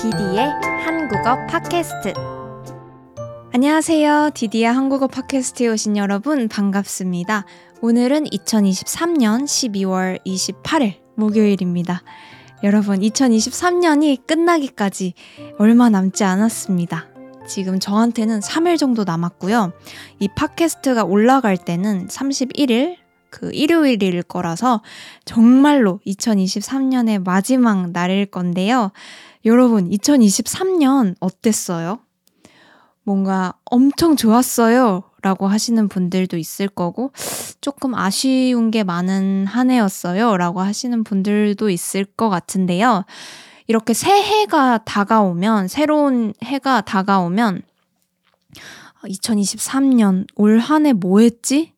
디디의 한국어 팟캐스트. 안녕하세요. 디디의 한국어 팟캐스트에 오신 여러분 반갑습니다. 오늘은 2023년 12월 28일 목요일입니다. 여러분, 2023년이 끝나기까지 얼마 남지 않았습니다. 지금 저한테는 3일 정도 남았고요. 이 팟캐스트가 올라갈 때는 31일, 그 일요일일 거라서 정말로 2023년의 마지막 날일 건데요. 여러분, 2023년 어땠어요? 뭔가 엄청 좋았어요. 라고 하시는 분들도 있을 거고, 조금 아쉬운 게 많은 한 해였어요. 라고 하시는 분들도 있을 것 같은데요. 이렇게 새해가 다가오면, 새로운 해가 다가오면, 2023년 올 한 해 뭐 했지?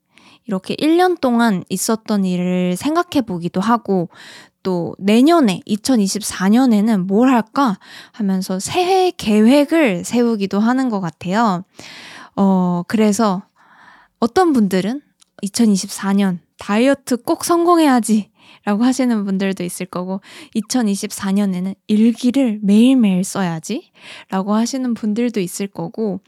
이렇게 1년 동안 있었던 일을 생각해 보기도 하고, 또 내년에 2024년에는 뭘 할까 하면서 새해 계획을 세우기도 하는 것 같아요. 어, 그래서 어떤 분들은 2024년 다이어트 꼭 성공해야지 라고 하시는 분들도 있을 거고 2024년에는 일기를 매일매일 써야지 라고 하시는 분들도 있을 거고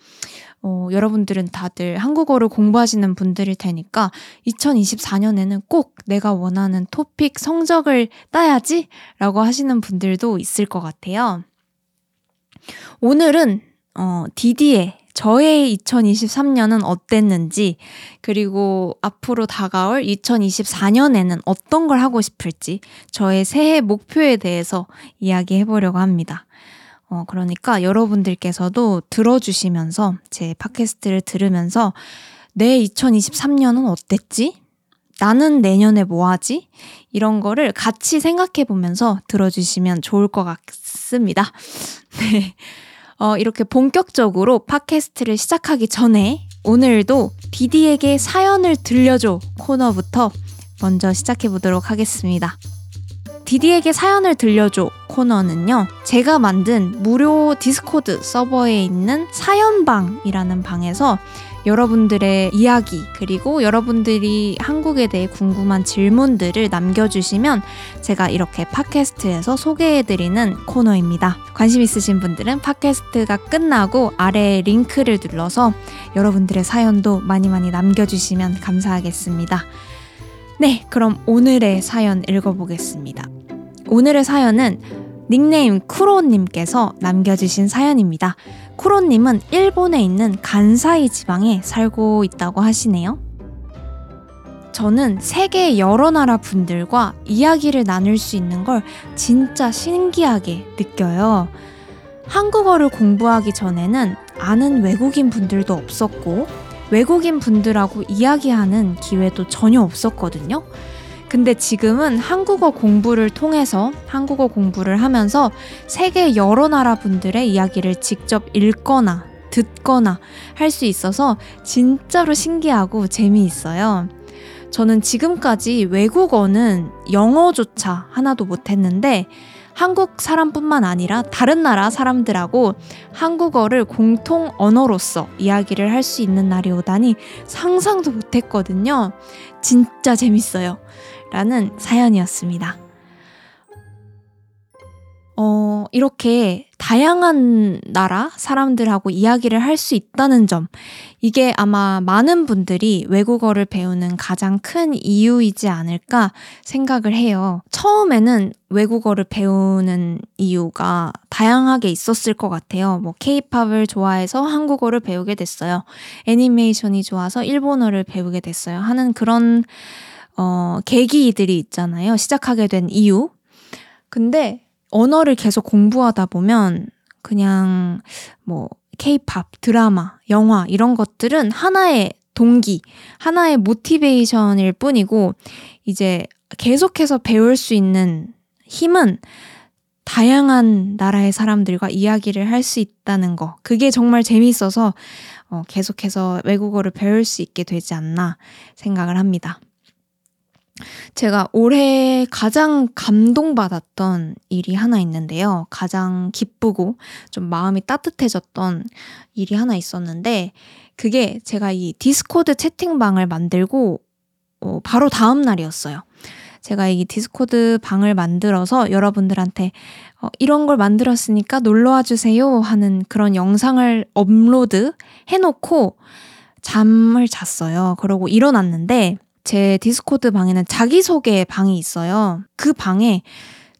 어, 여러분들은 다들 한국어를 공부하시는 분들일 테니까 2024년에는 꼭 내가 원하는 토픽 성적을 따야지 라고 하시는 분들도 있을 것 같아요. 오늘은 어, 디디의 저의 2023년은 어땠는지, 그리고 앞으로 다가올 2024년에는 어떤 걸 하고 싶을지, 저의 새해 목표에 대해서 이야기해 보려고 합니다. 어, 그러니까 여러분들께서도 들어주시면서 제 팟캐스트를 들으면서 내 2023년은 어땠지? 나는 내년에 뭐 하지? 이런 거를 같이 생각해 보면서 들어주시면 좋을 것 같습니다. 네. 어, 이렇게 본격적으로 팟캐스트를 시작하기 전에 오늘도 디디에게 사연을 들려줘 코너부터 먼저 시작해 보도록 하겠습니다. 디디에게 사연을 들려줘 코너는요, 제가 만든 무료 디스코드 서버에 있는 사연방이라는 방에서 여러분들의 이야기, 그리고 여러분들이 한국에 대해 궁금한 질문들을 남겨주시면 제가 이렇게 팟캐스트에서 소개해드리는 코너입니다. 관심 있으신 분들은 팟캐스트가 끝나고 아래 링크를 눌러서 여러분들의 사연도 많이 많이 남겨주시면 감사하겠습니다. 네, 그럼 오늘의 사연 읽어보겠습니다. 오늘의 사연은 닉네임 쿠로님께서 남겨주신 사연입니다. 쿠로님은 일본에 있는 간사이 지방에 살고 있다고 하시네요. 저는 세계 여러 나라 분들과 이야기를 나눌 수 있는 걸 진짜 신기하게 느껴요. 한국어를 공부하기 전에는 아는 외국인 분들도 없었고, 외국인 분들하고 이야기하는 기회도 전혀 없었거든요. 근데 지금은 한국어 공부를 통해서 한국어 공부를 하면서 세계 여러 나라 분들의 이야기를 직접 읽거나 듣거나 할 수 있어서 진짜로 신기하고 재미있어요. 저는 지금까지 외국어는 영어조차 하나도 못했는데 한국 사람뿐만 아니라 다른 나라 사람들하고 한국어를 공통 언어로서 이야기를 할 수 있는 날이 오다니 상상도 못했거든요. 진짜 재밌어요. 라는 사연이었습니다. 어, 이렇게 다양한 나라 사람들하고 이야기를 할 수 있다는 점, 이게 아마 많은 분들이 외국어를 배우는 가장 큰 이유이지 않을까 생각을 해요. 처음에는 외국어를 배우는 이유가 다양하게 있었을 것 같아요. 뭐, 케이팝을 좋아해서 한국어를 배우게 됐어요. 애니메이션이 좋아서 일본어를 배우게 됐어요. 하는 그런, 어, 계기들이 있잖아요. 시작하게 된 이유. 근데 언어를 계속 공부하다 보면 그냥 뭐 케이팝, 드라마, 영화 이런 것들은 하나의 동기, 하나의 모티베이션일 뿐이고 이제 계속해서 배울 수 있는 힘은 다양한 나라의 사람들과 이야기를 할 수 있다는 거. 그게 정말 재미있어서 어, 계속해서 외국어를 배울 수 있게 되지 않나 생각을 합니다. 제가 올해 가장 감동받았던 일이 하나 있는데요. 가장 기쁘고 좀 마음이 따뜻해졌던 일이 하나 있었는데, 그게 제가 이 디스코드 채팅방을 만들고, 어, 바로 다음 날이었어요. 제가 이 디스코드 방을 만들어서 여러분들한테 어, 이런 걸 만들었으니까 놀러와 주세요 하는 그런 영상을 업로드 해놓고 잠을 잤어요. 그러고 일어났는데 제 디스코드 방에는 자기소개 방이 있어요. 그 방에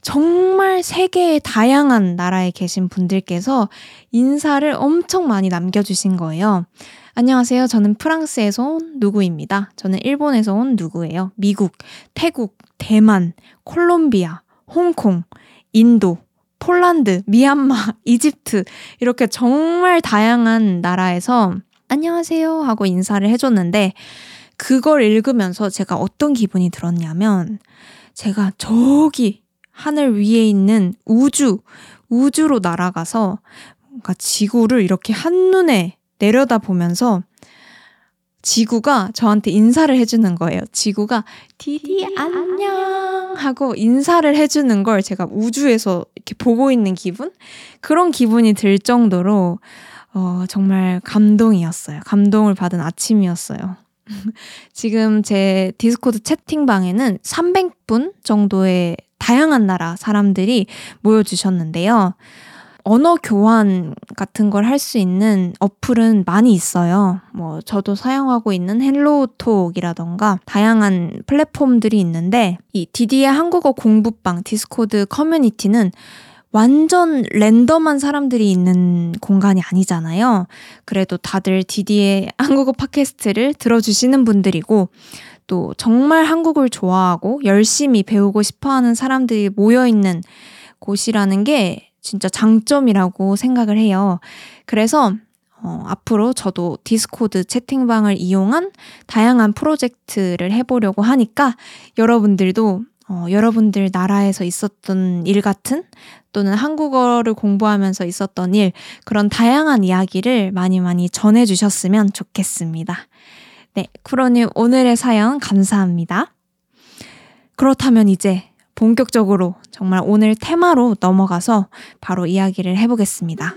정말 세계의 다양한 나라에 계신 분들께서 인사를 엄청 많이 남겨주신 거예요. 안녕하세요. 저는 프랑스에서 온 누구입니다. 저는 일본에서 온 누구예요. 미국, 태국, 대만, 콜롬비아, 홍콩, 인도, 폴란드, 미얀마, 이집트 이렇게 정말 다양한 나라에서 안녕하세요 하고 인사를 해줬는데 그걸 읽으면서 제가 어떤 기분이 들었냐면 제가 저기 하늘 위에 있는 우주, 우주로 날아가서 뭔가 지구를 이렇게 한눈에 내려다 보면서 지구가 저한테 인사를 해주는 거예요. 지구가 디디 안녕 하고 인사를 해주는 걸 제가 우주에서 이렇게 보고 있는 기분? 그런 기분이 들 정도로 어, 정말 감동이었어요. 감동을 받은 아침이었어요. 지금 제 디스코드 채팅방에는 300분 정도의 다양한 나라 사람들이 모여주셨는데요. 언어 교환 같은 걸 할 수 있는 어플은 많이 있어요. 뭐, 저도 사용하고 있는 헬로톡이라던가 다양한 플랫폼들이 있는데, 이 디디의 한국어 공부방 디스코드 커뮤니티는 완전 랜덤한 사람들이 있는 공간이 아니잖아요. 그래도 다들 디디의 한국어 팟캐스트를 들어주시는 분들이고, 또 정말 한국을 좋아하고 열심히 배우고 싶어 하는 사람들이 모여있는 곳이라는 게 진짜 장점이라고 생각을 해요. 그래서 어, 앞으로 저도 디스코드 채팅방을 이용한 다양한 프로젝트를 해보려고 하니까 여러분들도 어, 여러분들 나라에서 있었던 일 같은 또는 한국어를 공부하면서 있었던 일 그런 다양한 이야기를 많이 많이 전해주셨으면 좋겠습니다. 네, 쿠로님 오늘의 사연 감사합니다. 그렇다면 이제 본격적으로 정말 오늘 테마로 넘어가서 바로 이야기를 해보겠습니다.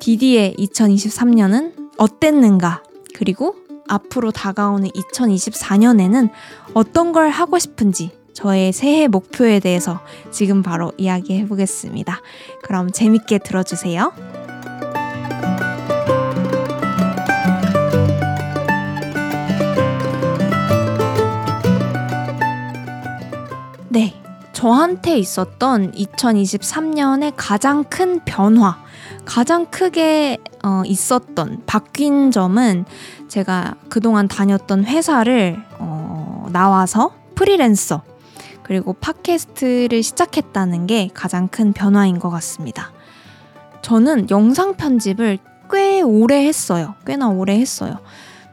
디디의 2023년은 어땠는가? 그리고 앞으로 다가오는 2024년에는 어떤 걸 하고 싶은지 저의 새해 목표에 대해서 지금 바로 이야기해 보겠습니다. 그럼 재밌게 들어주세요. 네. 저한테 있었던 2023년의 가장 큰 변화, 가장 크게 어, 있었던 바뀐 점은 제가 그동안 다녔던 회사를 어, 나와서 프리랜서 그리고 팟캐스트를 시작했다는 게 가장 큰 변화인 것 같습니다. 저는 영상 편집을 꽤 오래 했어요. 꽤나 오래 했어요.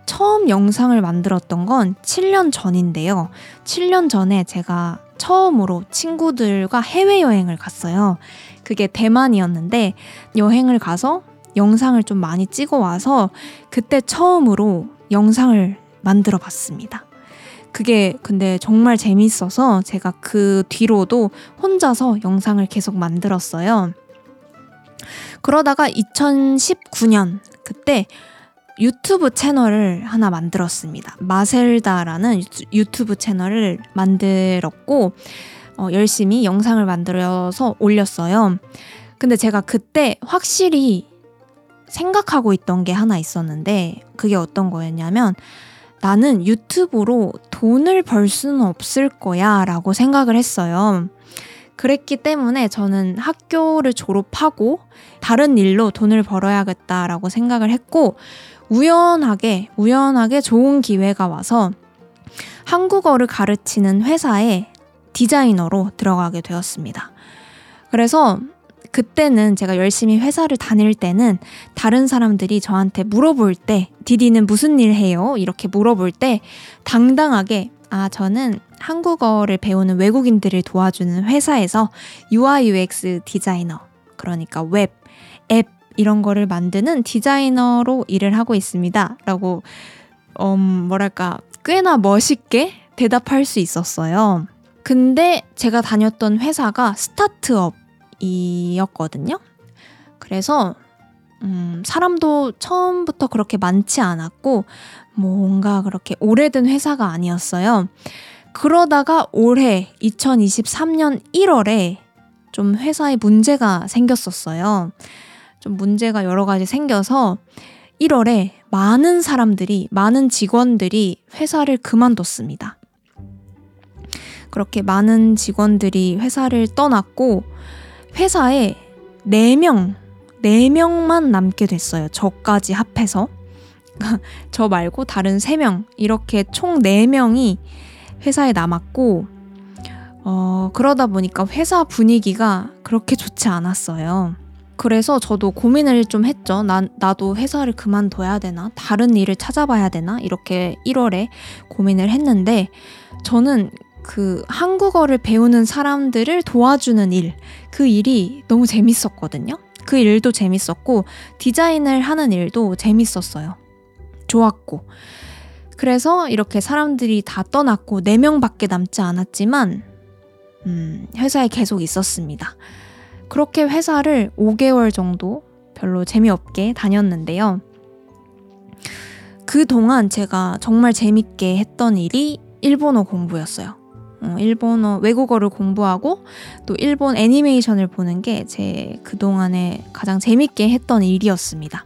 처음 영상을 만들었던 건 7년 전인데요. 7년 전에 제가 처음으로 친구들과 해외여행을 갔어요. 그게 대만이었는데 여행을 가서 영상을 좀 많이 찍어 와서 그때 처음으로 영상을 만들어 봤습니다. 그게 근데 정말 재밌어서 제가 그 뒤로도 혼자서 영상을 계속 만들었어요. 그러다가 2019년 그때 유튜브 채널을 하나 만들었습니다. 마셀다라는 유튜브 채널을 만들었고, 어, 열심히 영상을 만들어서 올렸어요. 근데 제가 그때 확실히 생각하고 있던 게 하나 있었는데, 그게 어떤 거였냐면, 나는 유튜브로 돈을 벌 수는 없을 거야 라고 생각을 했어요. 그랬기 때문에 저는 학교를 졸업하고 다른 일로 돈을 벌어야겠다라고 생각을 했고, 우연하게, 우연하게 좋은 기회가 와서 한국어를 가르치는 회사에 디자이너로 들어가게 되었습니다. 그래서 그때는 제가 열심히 회사를 다닐 때는 다른 사람들이 저한테 물어볼 때, 디디는 무슨 일 해요? 이렇게 물어볼 때 당당하게, 아, 저는 한국어를 배우는 외국인들을 도와주는 회사에서 UI UX 디자이너, 그러니까 웹, 앱, 이런 거를 만드는 디자이너로 일을 하고 있습니다. 라고, 음, 뭐랄까, 꽤나 멋있게 대답할 수 있었어요. 근데 제가 다녔던 회사가 스타트업 이었거든요. 그래서, 음, 사람도 처음부터 그렇게 많지 않았고, 뭔가 그렇게 오래된 회사가 아니었어요. 그러다가 올해 2023년 1월에 좀 회사에 문제가 생겼었어요. 좀 문제가 여러 가지 생겨서 1월에 많은 사람들이, 많은 직원들이 회사를 그만뒀습니다. 그렇게 많은 직원들이 회사를 떠났고, 회사에 4명, 4명만 남게 됐어요. 저까지 합해서. 저 말고 다른 3명, 이렇게 총 4명이 회사에 남았고, 어, 그러다 보니까 회사 분위기가 그렇게 좋지 않았어요. 그래서 저도 고민을 좀 했죠. 난, 나도 회사를 그만둬야 되나? 다른 일을 찾아봐야 되나? 이렇게 1월에 고민을 했는데, 저는 그 한국어를 배우는 사람들을 도와주는 일, 그 일이 너무 재밌었거든요. 그 일도 재밌었고, 디자인을 하는 일도 재밌었어요. 좋았고. 그래서 이렇게 사람들이 다 떠났고, 4명 밖에 남지 않았지만, 음, 회사에 계속 있었습니다. 그렇게 회사를 5개월 정도 별로 재미없게 다녔는데요. 그 동안 제가 정말 재밌게 했던 일이 일본어 공부였어요. 어, 일본어, 외국어를 공부하고 또 일본 애니메이션을 보는 게 제 그동안에 가장 재밌게 했던 일이었습니다.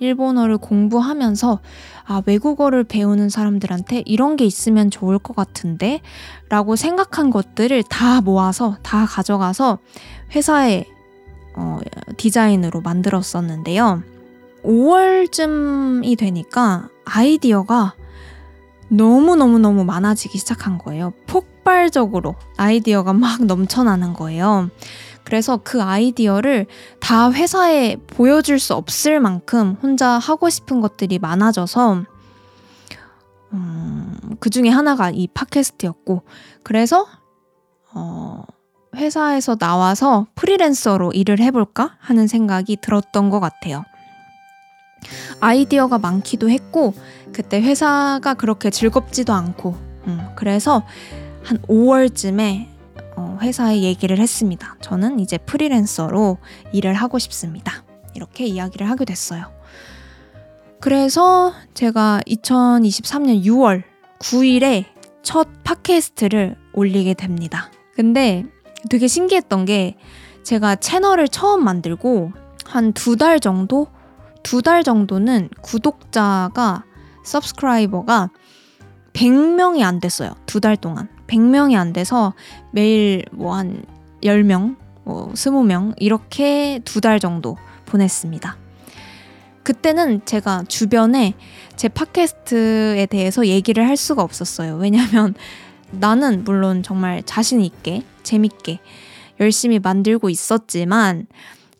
일본어를 공부하면서 아, 외국어를 배우는 사람들한테 이런 게 있으면 좋을 것 같은데 라고 생각한 것들을 다 모아서 다 가져가서 회사에 어, 디자인으로 만들었었는데요. 5월쯤이 되니까 아이디어가 너무너무너무 많아지기 시작한 거예요. 폭발적으로 아이디어가 막 넘쳐나는 거예요. 그래서 그 아이디어를 다 회사에 보여줄 수 없을 만큼 혼자 하고 싶은 것들이 많아져서 음, 그 중에 하나가 이 팟캐스트였고 그래서 어, 회사에서 나와서 프리랜서로 일을 해볼까 하는 생각이 들었던 것 같아요. 아이디어가 많기도 했고 그때 회사가 그렇게 즐겁지도 않고 음, 그래서 한 5월쯤에 어, 회사에 얘기를 했습니다. 저는 이제 프리랜서로 일을 하고 싶습니다. 이렇게 이야기를 하게 됐어요. 그래서 제가 2023년 6월 9일에 첫 팟캐스트를 올리게 됩니다. 근데 되게 신기했던 게 제가 채널을 처음 만들고 한 두 달 정도? 두 달 정도는 구독자가, 서브스크라이버가 100명이 안 됐어요. 두 달 동안. 100명이 안 돼서 매일 뭐 한 10명, 뭐 20명 이렇게 두 달 정도 보냈습니다. 그때는 제가 주변에 제 팟캐스트에 대해서 얘기를 할 수가 없었어요. 왜냐면 나는 물론 정말 자신 있게, 재밌게 열심히 만들고 있었지만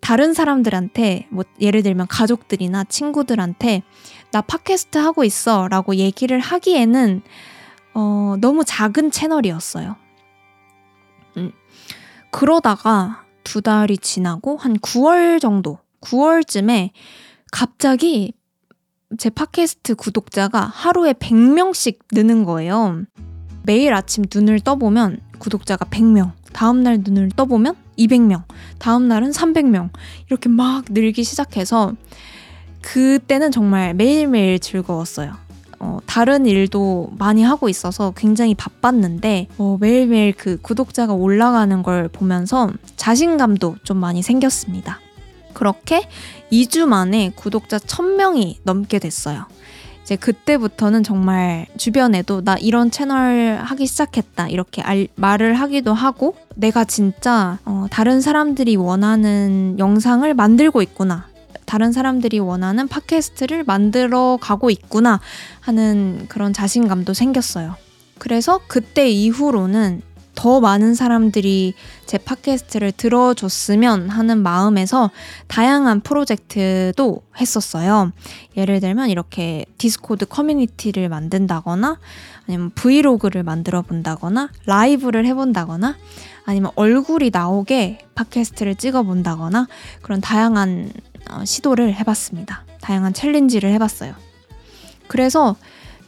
다른 사람들한테 뭐 예를 들면 가족들이나 친구들한테 나 팟캐스트 하고 있어 라고 얘기를 하기에는 어, 너무 작은 채널이었어요. 음. 그러다가 두 달이 지나고 한 9월 정도, 9월쯤에 갑자기 제 팟캐스트 구독자가 하루에 100명씩 느는 거예요. 매일 아침 눈을 떠보면 구독자가 100명, 다음날 눈을 떠보면 200명, 다음날은 300명, 이렇게 막 늘기 시작해서 그때는 정말 매일매일 즐거웠어요. 어, 다른 일도 많이 하고 있어서 굉장히 바빴는데 어, 매일매일 그 구독자가 올라가는 걸 보면서 자신감도 좀 많이 생겼습니다. 그렇게 2주 만에 구독자 1000명이 넘게 됐어요. 이제 그때부터는 정말 주변에도 나 이런 채널 하기 시작했다 이렇게 알, 말을 하기도 하고 내가 진짜 어, 다른 사람들이 원하는 영상을 만들고 있구나 다른 사람들이 원하는 팟캐스트를 만들어 가고 있구나 하는 그런 자신감도 생겼어요. 그래서 그때 이후로는 더 많은 사람들이 제 팟캐스트를 들어줬으면 하는 마음에서 다양한 프로젝트도 했었어요. 예를 들면 이렇게 디스코드 커뮤니티를 만든다거나 아니면 브이로그를 만들어 본다거나 라이브를 해본다거나 아니면 얼굴이 나오게 팟캐스트를 찍어 본다거나 그런 다양한 어, 시도를 해봤습니다. 다양한 챌린지를 해봤어요. 그래서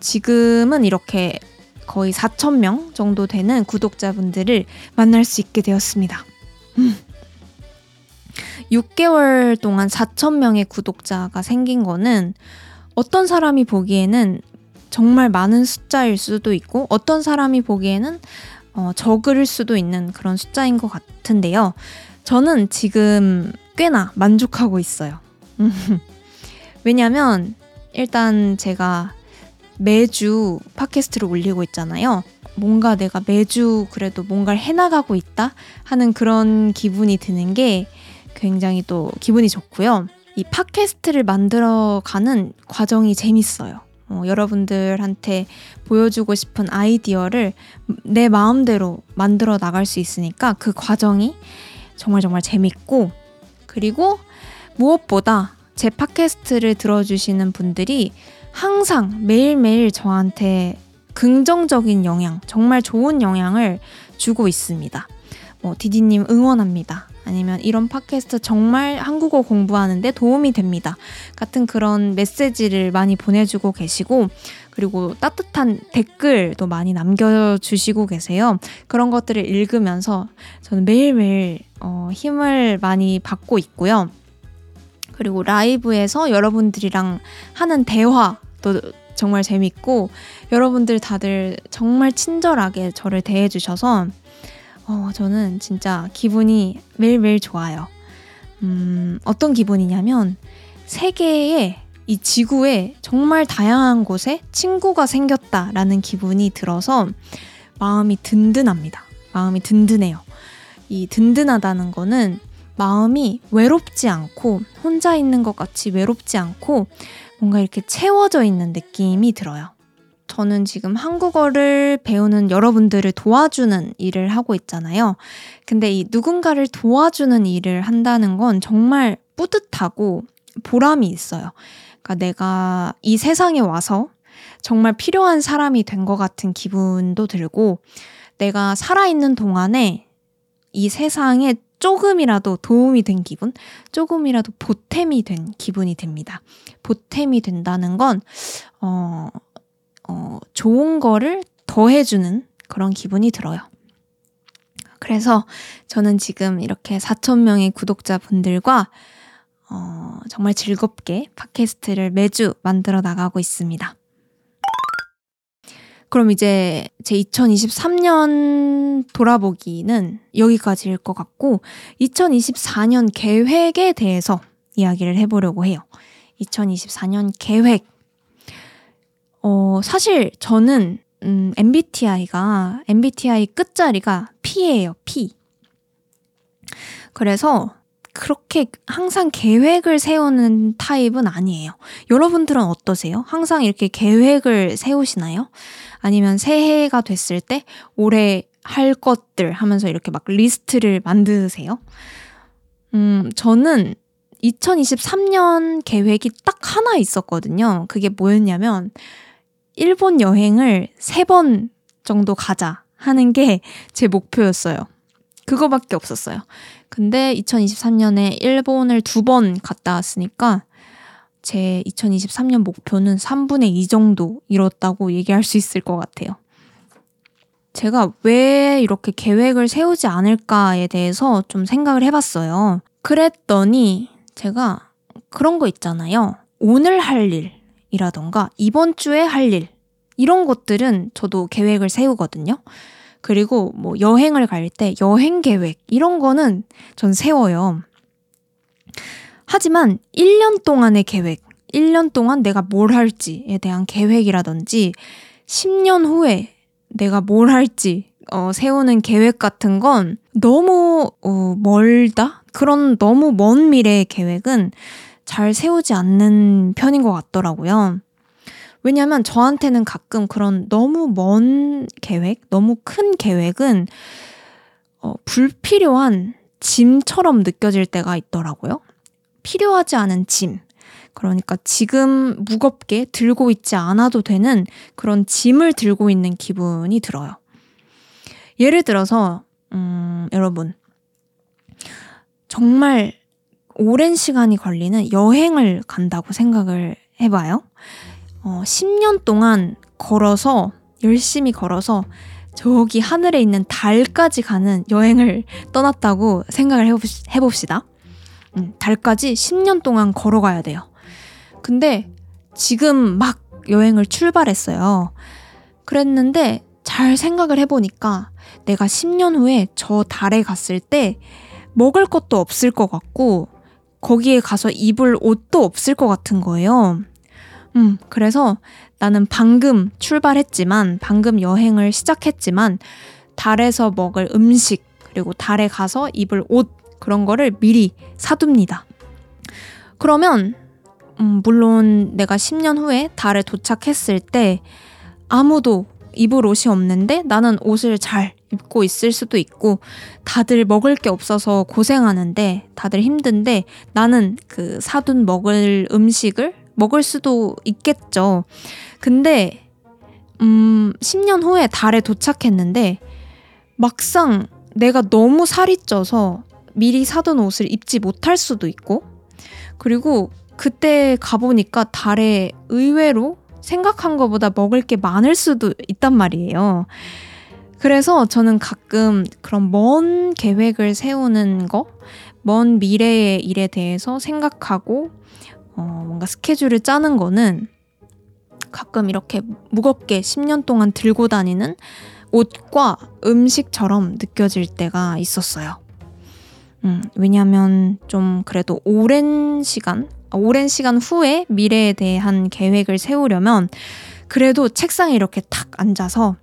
지금은 이렇게 거의 4,000명 정도 되는 구독자분들을 만날 수 있게 되었습니다. 음. 6개월 동안 4,000명의 구독자가 생긴 거는 어떤 사람이 보기에는 정말 많은 숫자일 수도 있고 어떤 사람이 보기에는 어, 적을 수도 있는 그런 숫자인 것 같은데요. 저는 지금 꽤나 만족하고 있어요. 왜냐면 일단 제가 매주 팟캐스트를 올리고 있잖아요. 뭔가 내가 매주 그래도 뭔가를 해나가고 있다 하는 그런 기분이 드는 게 굉장히 또 기분이 좋고요. 이 팟캐스트를 만들어가는 과정이 재밌어요. 어, 여러분들한테 보여주고 싶은 아이디어를 내 마음대로 만들어 나갈 수 있으니까 그 과정이 정말 정말 재밌고 그리고 무엇보다 제 팟캐스트를 들어주시는 분들이 항상 매일매일 저한테 긍정적인 영향, 정말 좋은 영향을 주고 있습니다. 뭐, 디디님 응원합니다. 아니면 이런 팟캐스트 정말 한국어 공부하는데 도움이 됩니다. 같은 그런 메시지를 많이 보내주고 계시고, 그리고 따뜻한 댓글도 많이 남겨주시고 계세요. 그런 것들을 읽으면서 저는 매일매일 어, 힘을 많이 받고 있고요. 그리고 라이브에서 여러분들이랑 하는 대화도 정말 재밌고 여러분들 다들 정말 친절하게 저를 대해주셔서 어, 저는 진짜 기분이 매일매일 좋아요. 음, 어떤 기분이냐면 세계에 이 지구에 정말 다양한 곳에 친구가 생겼다라는 기분이 들어서 마음이 든든합니다. 마음이 든든해요. 이 든든하다는 거는 마음이 외롭지 않고 혼자 있는 것 같이 외롭지 않고 뭔가 이렇게 채워져 있는 느낌이 들어요. 저는 지금 한국어를 배우는 여러분들을 도와주는 일을 하고 있잖아요. 근데 이 누군가를 도와주는 일을 한다는 건 정말 뿌듯하고 보람이 있어요. 그러니까 내가 이 세상에 와서 정말 필요한 사람이 된 것 같은 기분도 들고 내가 살아있는 동안에 이 세상에 조금이라도 도움이 된 기분, 조금이라도 보탬이 된 기분이 듭니다. 보탬이 된다는 건, 어, 어, 좋은 거를 더해주는 그런 기분이 들어요. 그래서 저는 지금 이렇게 4천명의 구독자분들과 어, 정말 즐겁게 팟캐스트를 매주 만들어 나가고 있습니다. 그럼 이제 제 2023년 돌아보기는 여기까지일 것 같고 2024년 계획에 대해서 이야기를 해보려고 해요. 2024년 계획. 어, 사실 저는 음, MBTI가 MBTI 끝자리가 P예요. P. 그래서 그렇게 항상 계획을 세우는 타입은 아니에요. 여러분들은 어떠세요? 항상 이렇게 계획을 세우시나요? 아니면 새해가 됐을 때 올해 할 것들 하면서 이렇게 막 리스트를 만드세요? 음, 저는 2023년 계획이 딱 하나 있었거든요. 그게 뭐였냐면, 일본 여행을 세 번 정도 가자 하는 게 제 목표였어요. 그거밖에 없었어요. 근데 2023년에 일본을 두 번 갔다 왔으니까 제 2023년 목표는 3분의 2 정도 이뤘다고 얘기할 수 있을 것 같아요. 제가 왜 이렇게 계획을 세우지 않을까에 대해서 좀 생각을 해봤어요. 그랬더니 제가 그런 거 있잖아요. 오늘 할 일이라던가 이번 주에 할 일. 이런 것들은 저도 계획을 세우거든요. 그리고 뭐 여행을 갈 때 여행 계획 이런 거는 전 세워요. 하지만 1년 동안의 계획, 1년 동안 내가 뭘 할지에 대한 계획이라든지 10년 후에 내가 뭘 할지 어, 세우는 계획 같은 건 너무 어, 멀다? 그런 너무 먼 미래의 계획은 잘 세우지 않는 편인 것 같더라고요. 왜냐하면 저한테는 가끔 그런 너무 먼 계획, 너무 큰 계획은 어, 불필요한 짐처럼 느껴질 때가 있더라고요. 필요하지 않은 짐. 그러니까 지금 무겁게 들고 있지 않아도 되는 그런 짐을 들고 있는 기분이 들어요. 예를 들어서, 음, 여러분. 정말 오랜 시간이 걸리는 여행을 간다고 생각을 해봐요. 어, 10년 동안 걸어서, 열심히 걸어서 저기 하늘에 있는 달까지 가는 여행을 떠났다고 생각을 해봅시다. 음, 달까지 10년 동안 걸어가야 돼요. 근데 지금 막 여행을 출발했어요. 그랬는데 잘 생각을 해보니까 내가 10년 후에 저 달에 갔을 때 먹을 것도 없을 것 같고 거기에 가서 입을 옷도 없을 것 같은 거예요. 음, 그래서 나는 방금 출발했지만, 방금 여행을 시작했지만, 달에서 먹을 음식, 그리고 달에 가서 입을 옷, 그런 거를 미리 사둡니다. 그러면, 음, 물론 내가 10년 후에 달에 도착했을 때 아무도 입을 옷이 없는데 나는 옷을 잘 입고 있을 수도 있고 다들 먹을 게 없어서 고생하는데 다들 힘든데 나는 그 사둔 먹을 음식을 먹을 수도 있겠죠. 근데 음 10년 후에 달에 도착했는데 막상 내가 너무 살이 쪄서 미리 사둔 옷을 입지 못할 수도 있고 그리고 그때 가보니까 달에 의외로 생각한 것보다 먹을 게 많을 수도 있단 말이에요. 그래서 저는 가끔 그런 먼 계획을 세우는 거, 먼 미래의 일에 대해서 생각하고, 어, 뭔가 스케줄을 짜는 거는 가끔 이렇게 무겁게 10년 동안 들고 다니는 옷과 음식처럼 느껴질 때가 있었어요. 음, 왜냐면 좀 그래도 오랜 시간, 오랜 시간 후에 미래에 대한 계획을 세우려면 그래도 책상에 이렇게 탁 앉아서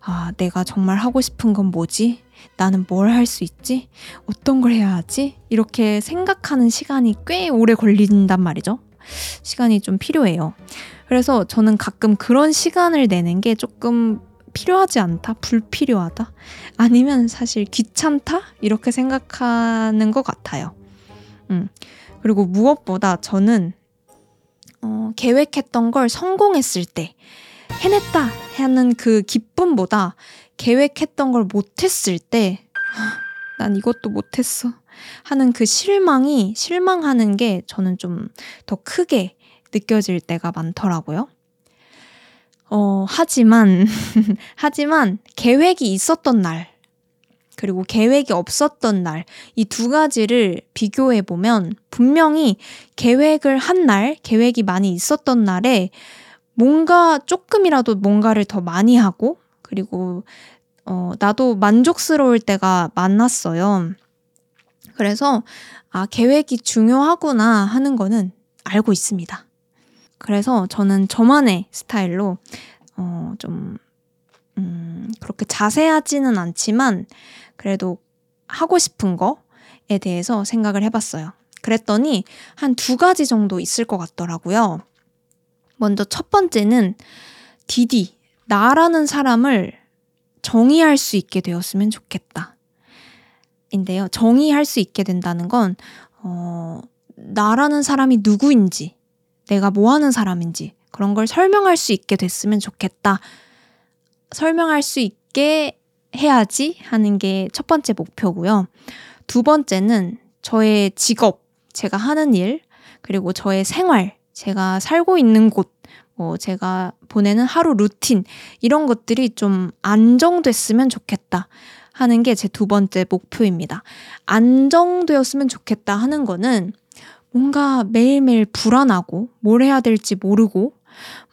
아, 내가 정말 하고 싶은 건 뭐지? 나는 뭘 할 수 있지? 어떤 걸 해야 하지? 이렇게 생각하는 시간이 꽤 오래 걸린단 말이죠. 시간이 좀 필요해요. 그래서 저는 가끔 그런 시간을 내는 게 조금 필요하지 않다? 불필요하다? 아니면 사실 귀찮다? 이렇게 생각하는 것 같아요. 음. 그리고 무엇보다 저는 어, 계획했던 걸 성공했을 때 해냈다 하는 그 기쁨보다 계획했던 걸 못했을 때, 난 이것도 못했어. 하는 그 실망이, 실망하는 게 저는 좀 더 크게 느껴질 때가 많더라고요. 어, 하지만, 하지만 계획이 있었던 날, 그리고 계획이 없었던 날, 이 두 가지를 비교해 보면 분명히 계획을 한 날, 계획이 많이 있었던 날에 뭔가 조금이라도 뭔가를 더 많이 하고 그리고 어, 나도 만족스러울 때가 많았어요. 그래서 아, 계획이 중요하구나 하는 거는 알고 있습니다. 그래서 저는 저만의 스타일로 어, 좀 음, 그렇게 자세하지는 않지만 그래도 하고 싶은 거에 대해서 생각을 해봤어요. 그랬더니 한 두 가지 정도 있을 것 같더라고요. 먼저 첫 번째는 디디, 나라는 사람을 정의할 수 있게 되었으면 좋겠다. 인데요. 정의할 수 있게 된다는 건, 어, 나라는 사람이 누구인지, 내가 뭐 하는 사람인지, 그런 걸 설명할 수 있게 됐으면 좋겠다. 설명할 수 있게 해야지 하는 게 첫 번째 목표고요. 두 번째는 저의 직업, 제가 하는 일, 그리고 저의 생활, 제가 살고 있는 곳, 뭐 제가 보내는 하루 루틴, 이런 것들이 좀 안정됐으면 좋겠다 하는 게 제 두 번째 목표입니다. 안정되었으면 좋겠다 하는 거는 뭔가 매일매일 불안하고 뭘 해야 될지 모르고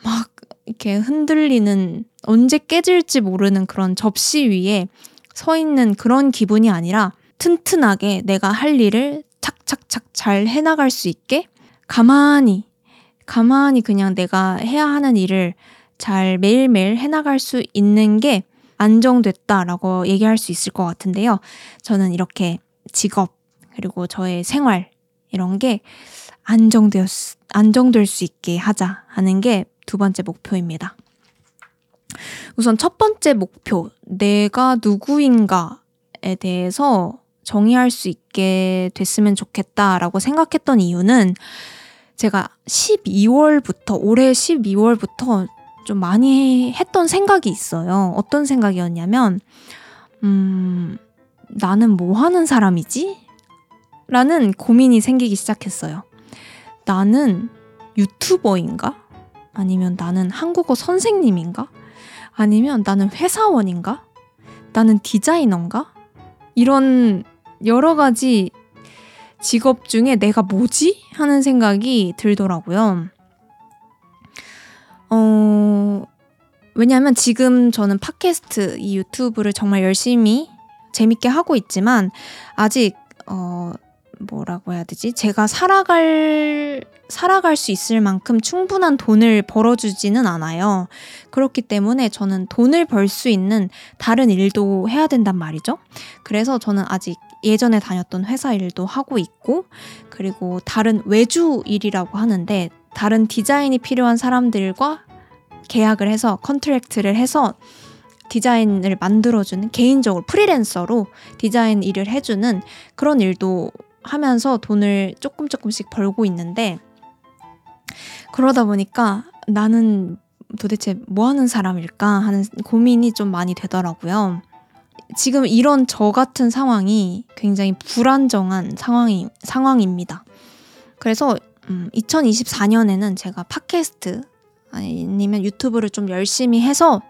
막 이렇게 흔들리는 언제 깨질지 모르는 그런 접시 위에 서 있는 그런 기분이 아니라 튼튼하게 내가 할 일을 착착착 잘 해나갈 수 있게 가만히 가만히 그냥 내가 해야 하는 일을 잘 매일매일 해나갈 수 있는 게 안정됐다라고 얘기할 수 있을 것 같은데요. 저는 이렇게 직업, 그리고 저의 생활, 이런 게 안정되었, 안정될 수 있게 하자 하는 게 두 번째 목표입니다. 우선 첫 번째 목표, 내가 누구인가에 대해서 정의할 수 있게 됐으면 좋겠다라고 생각했던 이유는 제가 12월부터, 올해 12월부터 좀 많이 했던 생각이 있어요. 어떤 생각이었냐면, 음, 나는 뭐 하는 사람이지? 라는 고민이 생기기 시작했어요. 나는 유튜버인가? 아니면 나는 한국어 선생님인가? 아니면 나는 회사원인가? 나는 디자이너인가? 이런 여러 가지 직업 중에 내가 뭐지? 하는 생각이 들더라고요. 어, 왜냐하면 지금 저는 팟캐스트 이 유튜브를 정말 열심히 재밌게 하고 있지만 아직 어 뭐라고 해야 되지? 제가 살아갈 살아갈 수 있을 만큼 충분한 돈을 벌어주지는 않아요. 그렇기 때문에 저는 돈을 벌 수 있는 다른 일도 해야 된단 말이죠. 그래서 저는 아직 예전에 다녔던 회사 일도 하고 있고, 그리고 다른 외주 일이라고 하는데, 다른 디자인이 필요한 사람들과 계약을 해서 컨트랙트를 해서 디자인을 만들어주는 개인적으로 프리랜서로 디자인 일을 해주는 그런 일도 하면서 돈을 조금 조금씩 벌고 있는데 그러다 보니까 나는 도대체 뭐 하는 사람일까 하는 고민이 좀 많이 되더라고요. 지금 이런 저 같은 상황이 굉장히 불안정한 상황이, 상황입니다. 그래서, 음, 2024년에는 제가 팟캐스트 아니면 유튜브를 좀 열심히 해서,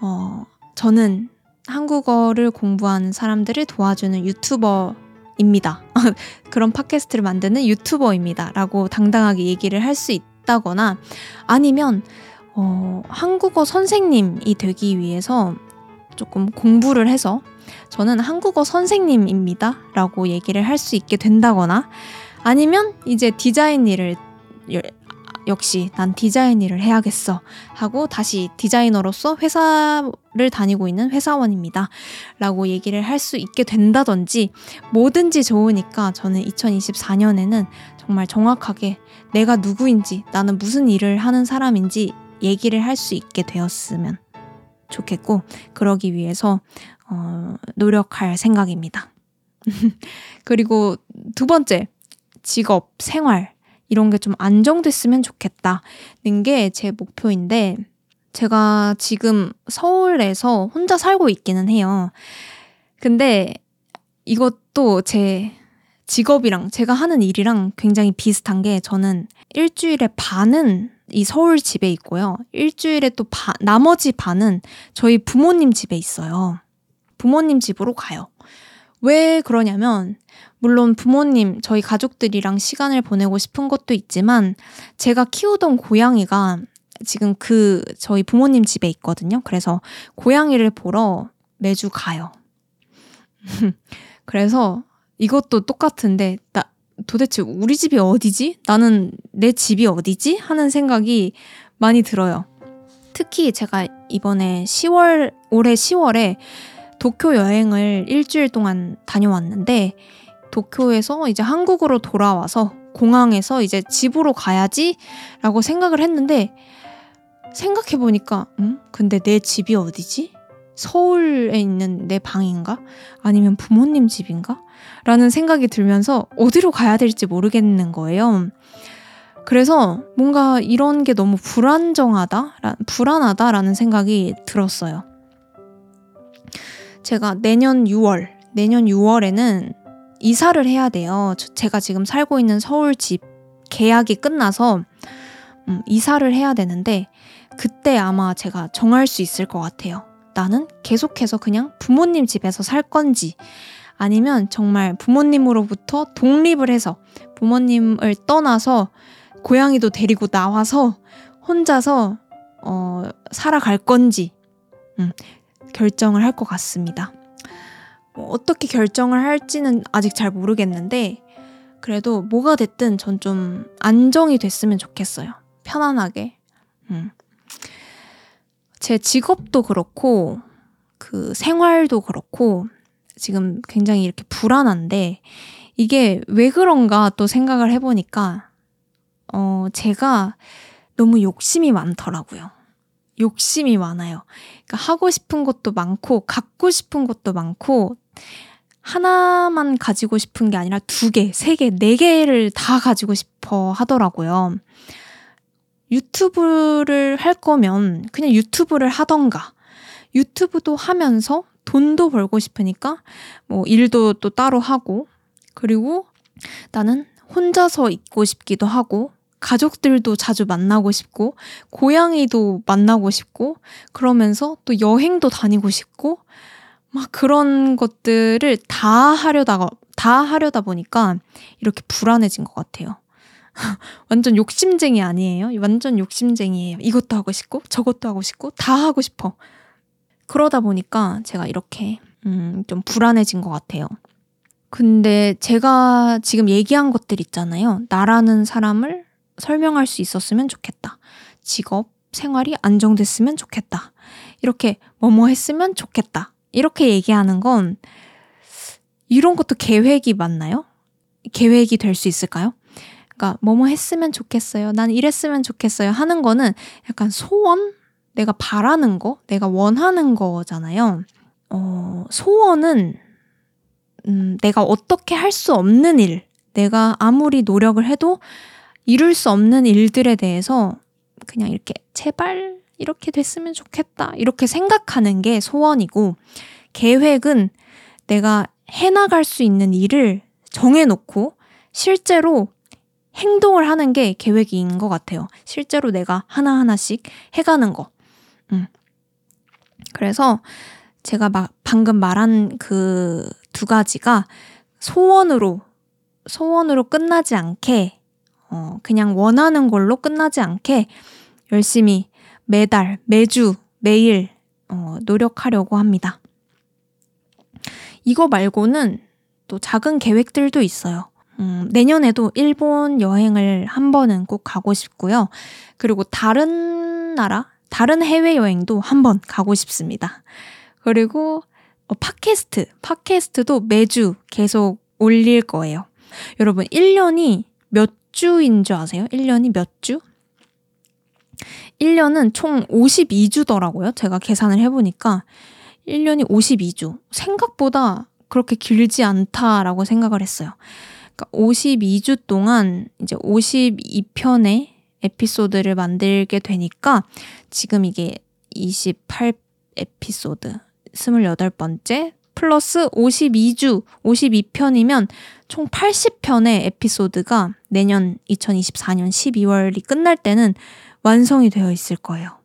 어, 저는 한국어를 공부하는 사람들을 도와주는 유튜버입니다. 그런 팟캐스트를 만드는 유튜버입니다. 라고 당당하게 얘기를 할 수 있다거나 아니면 어, 한국어 선생님이 되기 위해서 조금 공부를 해서 저는 한국어 선생님입니다. 라고 얘기를 할 수 있게 된다거나 아니면 이제 디자인 일을 역시 난 디자인 일을 해야겠어 하고 다시 디자이너로서 회사를 다니고 있는 회사원입니다. 라고 얘기를 할 수 있게 된다든지 뭐든지 좋으니까 저는 2024년에는 정말 정확하게 내가 누구인지 나는 무슨 일을 하는 사람인지 얘기를 할 수 있게 되었으면 좋겠고 그러기 위해서 어, 노력할 생각입니다. 그리고 두 번째 직업 생활 이런 게 좀 안정됐으면 좋겠다는 게 제 목표인데 제가 지금 서울에서 혼자 살고 있기는 해요. 근데 이것도 제 직업이랑 제가 하는 일이랑 굉장히 비슷한 게 저는 일주일에 반은 이 서울 집에 있고요. 일주일에 또 바, 나머지 반은 저희 부모님 집에 있어요. 부모님 집으로 가요. 왜 그러냐면 물론 부모님, 저희 가족들이랑 시간을 보내고 싶은 것도 있지만 제가 키우던 고양이가 지금 그 저희 부모님 집에 있거든요. 그래서 고양이를 보러 매주 가요. 그래서 이것도 똑같은데 나 도대체 우리 집이 어디지? 나는 내 집이 어디지? 하는 생각이 많이 들어요. 특히 제가 이번에 10월 올해 10월에 도쿄 여행을 일주일 동안 다녀왔는데 도쿄에서 이제 한국으로 돌아와서 공항에서 이제 집으로 가야지 라고 생각을 했는데 생각해 보니까 음? 근데 내 집이 어디지? 서울에 있는 내 방인가? 아니면 부모님 집인가? 라는 생각이 들면서 어디로 가야 될지 모르겠는 거예요. 그래서 뭔가 이런 게 너무 불안정하다, 불안하다라는 생각이 들었어요. 제가 내년 6월, 내년 6월에는 이사를 해야 돼요. 제가 지금 살고 있는 서울 집 계약이 끝나서 음, 이사를 해야 되는데 그때 아마 제가 정할 수 있을 것 같아요. 나는 계속해서 그냥 부모님 집에서 살 건지 아니면 정말 부모님으로부터 독립을 해서 부모님을 떠나서 고양이도 데리고 나와서 혼자서 어, 살아갈 건지 음, 결정을 할 것 같습니다. 뭐 어떻게 결정을 할지는 아직 잘 모르겠는데 그래도 뭐가 됐든 전 좀 안정이 됐으면 좋겠어요. 편안하게. 음. 제 직업도 그렇고 그 생활도 그렇고 지금 굉장히 이렇게 불안한데 이게 왜 그런가 또 생각을 해보니까 어 제가 너무 욕심이 많더라고요. 욕심이 많아요. 그러니까 하고 싶은 것도 많고 갖고 싶은 것도 많고 하나만 가지고 싶은 게 아니라 두 개, 세 개, 네 개를 다 가지고 싶어 하더라고요. 유튜브를 할 거면 그냥 유튜브를 하던가 유튜브도 하면서 돈도 벌고 싶으니까 뭐 일도 또 따로 하고 그리고 나는 혼자서 있고 싶기도 하고 가족들도 자주 만나고 싶고 고양이도 만나고 싶고 그러면서 또 여행도 다니고 싶고 막 그런 것들을 다 하려다가 다 하려다 보니까 이렇게 불안해진 것 같아요. 완전 욕심쟁이 아니에요? 완전 욕심쟁이에요. 이것도 하고 싶고, 저것도 하고 싶고, 다 하고 싶어. 그러다 보니까 제가 이렇게, 음, 좀 불안해진 것 같아요. 근데 제가 지금 얘기한 것들 있잖아요. 나라는 사람을 설명할 수 있었으면 좋겠다. 직업, 생활이 안정됐으면 좋겠다. 이렇게 뭐뭐 했으면 좋겠다. 이렇게 얘기하는 건 이런 것도 계획이 맞나요? 계획이 될 수 있을까요? 그러니까 뭐뭐 했으면 좋겠어요. 난 이랬으면 좋겠어요. 하는 거는 약간 소원? 내가 바라는 거? 내가 원하는 거잖아요. 어, 소원은 음, 내가 어떻게 할 수 없는 일, 내가 아무리 노력을 해도 이룰 수 없는 일들에 대해서 그냥 이렇게 제발 이렇게 됐으면 좋겠다. 이렇게 생각하는 게 소원이고, 계획은 내가 해나갈 수 있는 일을 정해놓고 실제로 행동을 하는 게 계획인 것 같아요. 실제로 내가 하나하나씩 해가는 거. 음. 그래서 제가 막 방금 말한 그 두 가지가 소원으로, 소원으로 끝나지 않게, 어, 그냥 원하는 걸로 끝나지 않게 열심히 매달, 매주, 매일, 어, 노력하려고 합니다. 이거 말고는 또 작은 계획들도 있어요. 음, 내년에도 일본 여행을 한 번은 꼭 가고 싶고요. 그리고 다른 나라, 다른 해외여행도 한번 가고 싶습니다. 그리고 어, 팟캐스트, 팟캐스트도 매주 계속 올릴 거예요. 여러분, 1년이 몇 주인 줄 아세요? 1년이 몇 주? 1년은 총 52주더라고요. 제가 계산을 해보니까 1년이 52주. 생각보다 그렇게 길지 않다라고 생각을 했어요. 그러니까 52주 동안 이제 52편의 에피소드를 만들게 되니까 지금 이게 28 에피소드, 28번째 플러스 52주, 52편이면 총 80편의 에피소드가 내년 2024년 12월이 끝날 때는 완성이 되어 있을 거예요.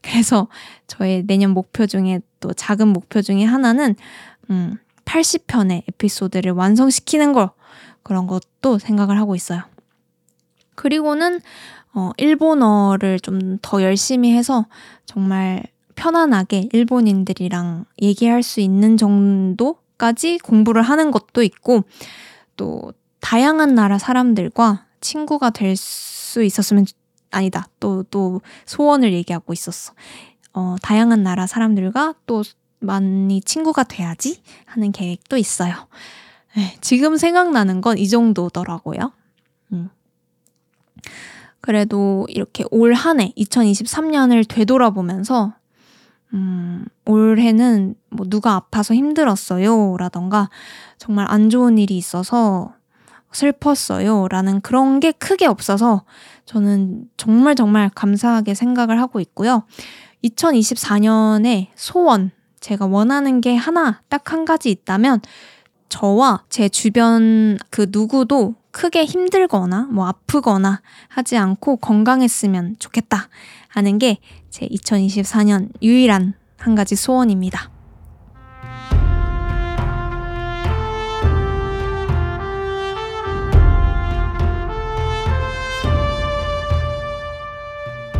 그래서 저의 내년 목표 중에 또 작은 목표 중에 하나는 음 80편의 에피소드를 완성시키는 거 그런 것도 생각을 하고 있어요. 그리고는 어 일본어를 좀 더 열심히 해서 정말 편안하게 일본인들이랑 얘기할 수 있는 정도까지 공부를 하는 것도 있고 또 다양한 나라 사람들과 친구가 될 수 있었으면 아니다. 또, 또 소원을 얘기하고 있었어. 어, 다양한 나라 사람들과 또 많이 친구가 돼야지 하는 계획도 있어요. 네, 지금 생각나는 건 이 정도더라고요. 음. 그래도 이렇게 올 한 해, 2023년을 되돌아보면서, 음, 올해는 뭐 누가 아파서 힘들었어요. 라던가, 정말 안 좋은 일이 있어서 슬펐어요. 라는 그런 게 크게 없어서 저는 정말 정말 감사하게 생각을 하고 있고요. 2024년에 소원, 제가 원하는 게 하나, 딱 한 가지 있다면 저와 제 주변 그 누구도 크게 힘들거나 뭐 아프거나 하지 않고 건강했으면 좋겠다 하는 게 제 2024년 유일한 한 가지 소원입니다.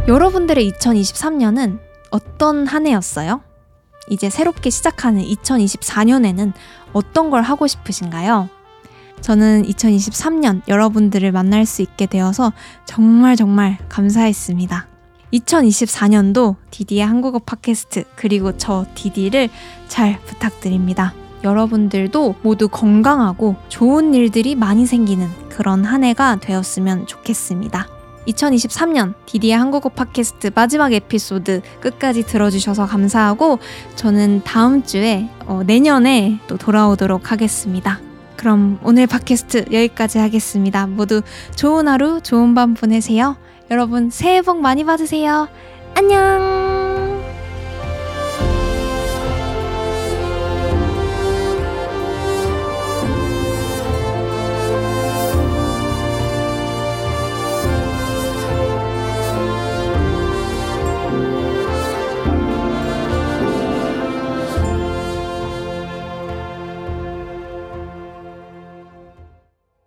여러분들의 2023년은 어떤 한 해였어요? 이제 새롭게 시작하는 2024년에는 어떤 걸 하고 싶으신가요? 저는 2023년 여러분들을 만날 수 있게 되어서 정말 정말 감사했습니다. 2024년도 디디의 한국어 팟캐스트 그리고 저 디디를 잘 부탁드립니다. 여러분들도 모두 건강하고 좋은 일들이 많이 생기는 그런 한 해가 되었으면 좋겠습니다. 2023년 디디의 한국어 팟캐스트 마지막 에피소드 끝까지 들어주셔서 감사하고 저는 다음 주에 어, 내년에 또 돌아오도록 하겠습니다. 그럼 오늘 팟캐스트 여기까지 하겠습니다. 모두 좋은 하루, 좋은 밤 보내세요. 여러분 새해 복 많이 받으세요. 안녕!